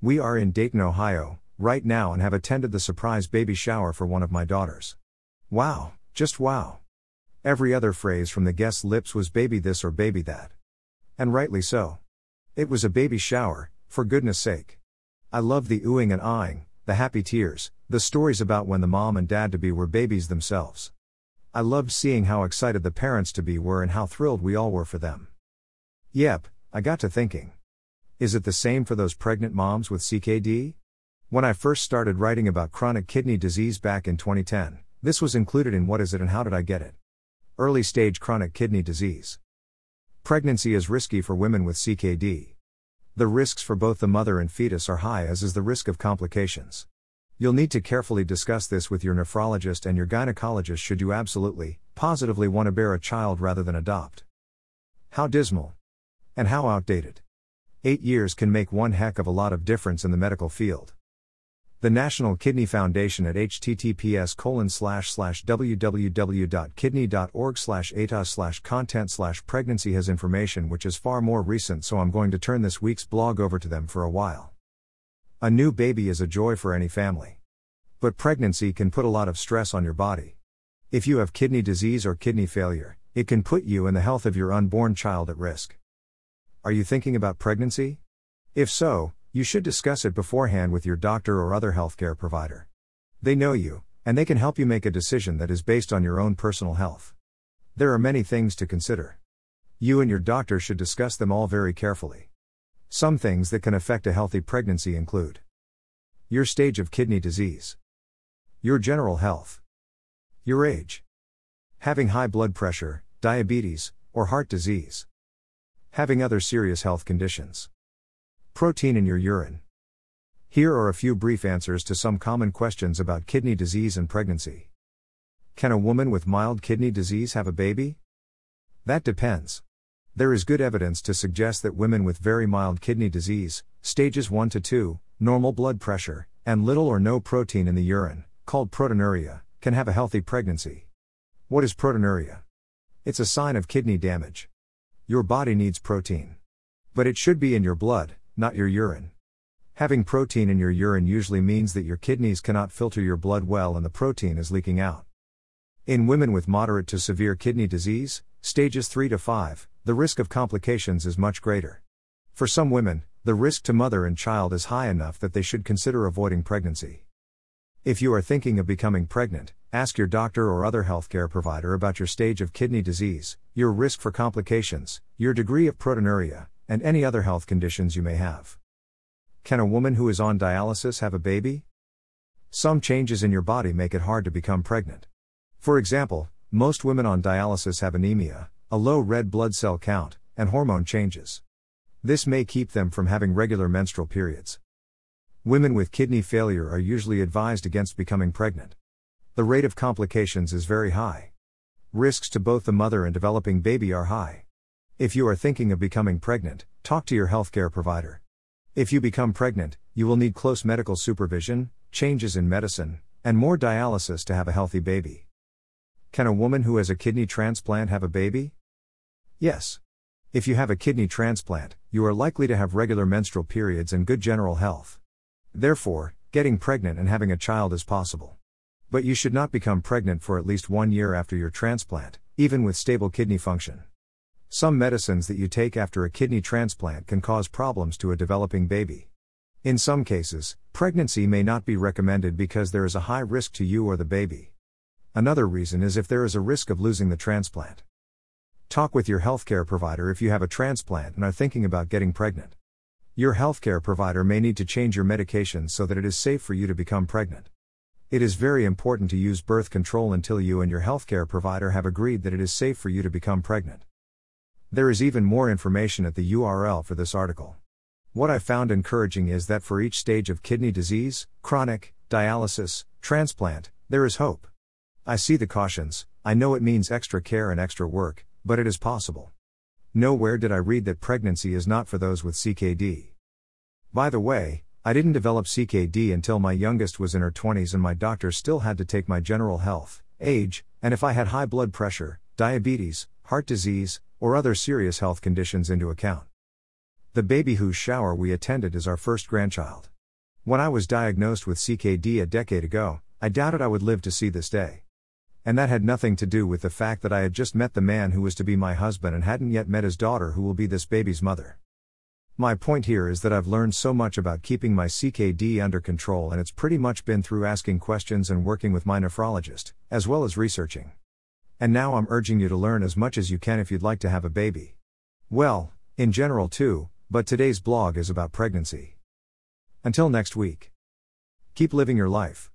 We are in Dayton, Ohio, right now and have attended the surprise baby shower for one of my daughters. Wow, just wow. Every other phrase from the guest's lips was baby this or baby that. And rightly so. It was a baby shower, for goodness sake. I loved the oohing and ahhing, the happy tears, the stories about when the mom and dad to be were babies themselves. I loved seeing how excited the parents to be were and how thrilled we all were for them. Yep, I got to thinking. Is it the same for those pregnant moms with CKD? When I first started writing about chronic kidney disease back in 2010, this was included in What is it and how did I get it? Early stage chronic kidney disease. Pregnancy is risky for women with CKD. The risks for both the mother and fetus are high, as is the risk of complications. You'll need to carefully discuss this with your nephrologist and your gynecologist should you absolutely, positively want to bear a child rather than adopt. How dismal. And how outdated. Eight years can make one heck of a lot of difference in the medical field. The National Kidney Foundation at https colon slash slash www.kidney.org slash eta slash content slash pregnancy has information which is far more recent so I'm going to turn this week's blog over to them for a while. A new baby is a joy for any family. But pregnancy can put a lot of stress on your body. If you have kidney disease or kidney failure, it can put you and the health of your unborn child at risk. Are you thinking about pregnancy? If so, you should discuss it beforehand with your doctor or other healthcare provider. They know you, and they can help you make a decision that is based on your own personal health. There are many things to consider. You and your doctor should discuss them all very carefully. Some things that can affect a healthy pregnancy include your stage of kidney disease, your general health, your age, having high blood pressure, diabetes, or heart disease, having other serious health conditions, protein in your urine. Here are a few brief answers to some common questions about kidney disease and pregnancy. Can a woman with mild kidney disease have a baby? That depends. There is good evidence to suggest that women with very mild kidney disease, stages 1 to 2, normal blood pressure, and little or no protein in the urine, called proteinuria, can have a healthy pregnancy. What is proteinuria? It's a sign of kidney damage. Your body needs protein. But it should be in your blood, not your urine. Having protein in your urine usually means that your kidneys cannot filter your blood well and the protein is leaking out. In women with moderate to severe kidney disease, stages 3 to 5, the risk of complications is much greater. For some women, the risk to mother and child is high enough that they should consider avoiding pregnancy. If you are thinking of becoming pregnant, ask your doctor or other healthcare provider about your stage of kidney disease, your risk for complications, your degree of proteinuria, and any other health conditions you may have. Can a woman who is on dialysis have a baby? Some changes in your body make it hard to become pregnant. For example, most women on dialysis have anemia, a low red blood cell count, and hormone changes. This may keep them from having regular menstrual periods. Women with kidney failure are usually advised against becoming pregnant. The rate of complications is very high. Risks to both the mother and developing baby are high. If you are thinking of becoming pregnant, talk to your healthcare provider. If you become pregnant, you will need close medical supervision, changes in medicine, and more dialysis to have a healthy baby. Can a woman who has a kidney transplant have a baby? Yes. If you have a kidney transplant, you are likely to have regular menstrual periods and good general health. Therefore, getting pregnant and having a child is possible. But you should not become pregnant for at least one year after your transplant, even with stable kidney function. Some medicines that you take after a kidney transplant can cause problems to a developing baby. In some cases, pregnancy may not be recommended because there is a high risk to you or the baby. Another reason is if there is a risk of losing the transplant. Talk with your healthcare provider if you have a transplant and are thinking about getting pregnant. Your healthcare provider may need to change your medications so that it is safe for you to become pregnant. It is very important to use birth control until you and your healthcare provider have agreed that it is safe for you to become pregnant. There is even more information at the URL for this article. What I found encouraging is that for each stage of kidney disease, chronic, dialysis, transplant, there is hope. I see the cautions, I know it means extra care and extra work, but it is possible. Nowhere did I read that pregnancy is not for those with CKD. By the way, I didn't develop CKD until my youngest was in her 20s and my doctor still had to take my general health, age, and if I had high blood pressure, diabetes, heart disease, or other serious health conditions into account. The baby whose shower we attended is our first grandchild. When I was diagnosed with CKD a decade ago, I doubted I would live to see this day. And that had nothing to do with the fact that I had just met the man who was to be my husband and hadn't yet met his daughter who will be this baby's mother. My point here is that I've learned so much about keeping my CKD under control, and it's pretty much been through asking questions and working with my nephrologist, as well as researching. And now I'm urging you to learn as much as you can if you'd like to have a baby. Well, in general too, but today's blog is about pregnancy. Until next week. Keep living your life.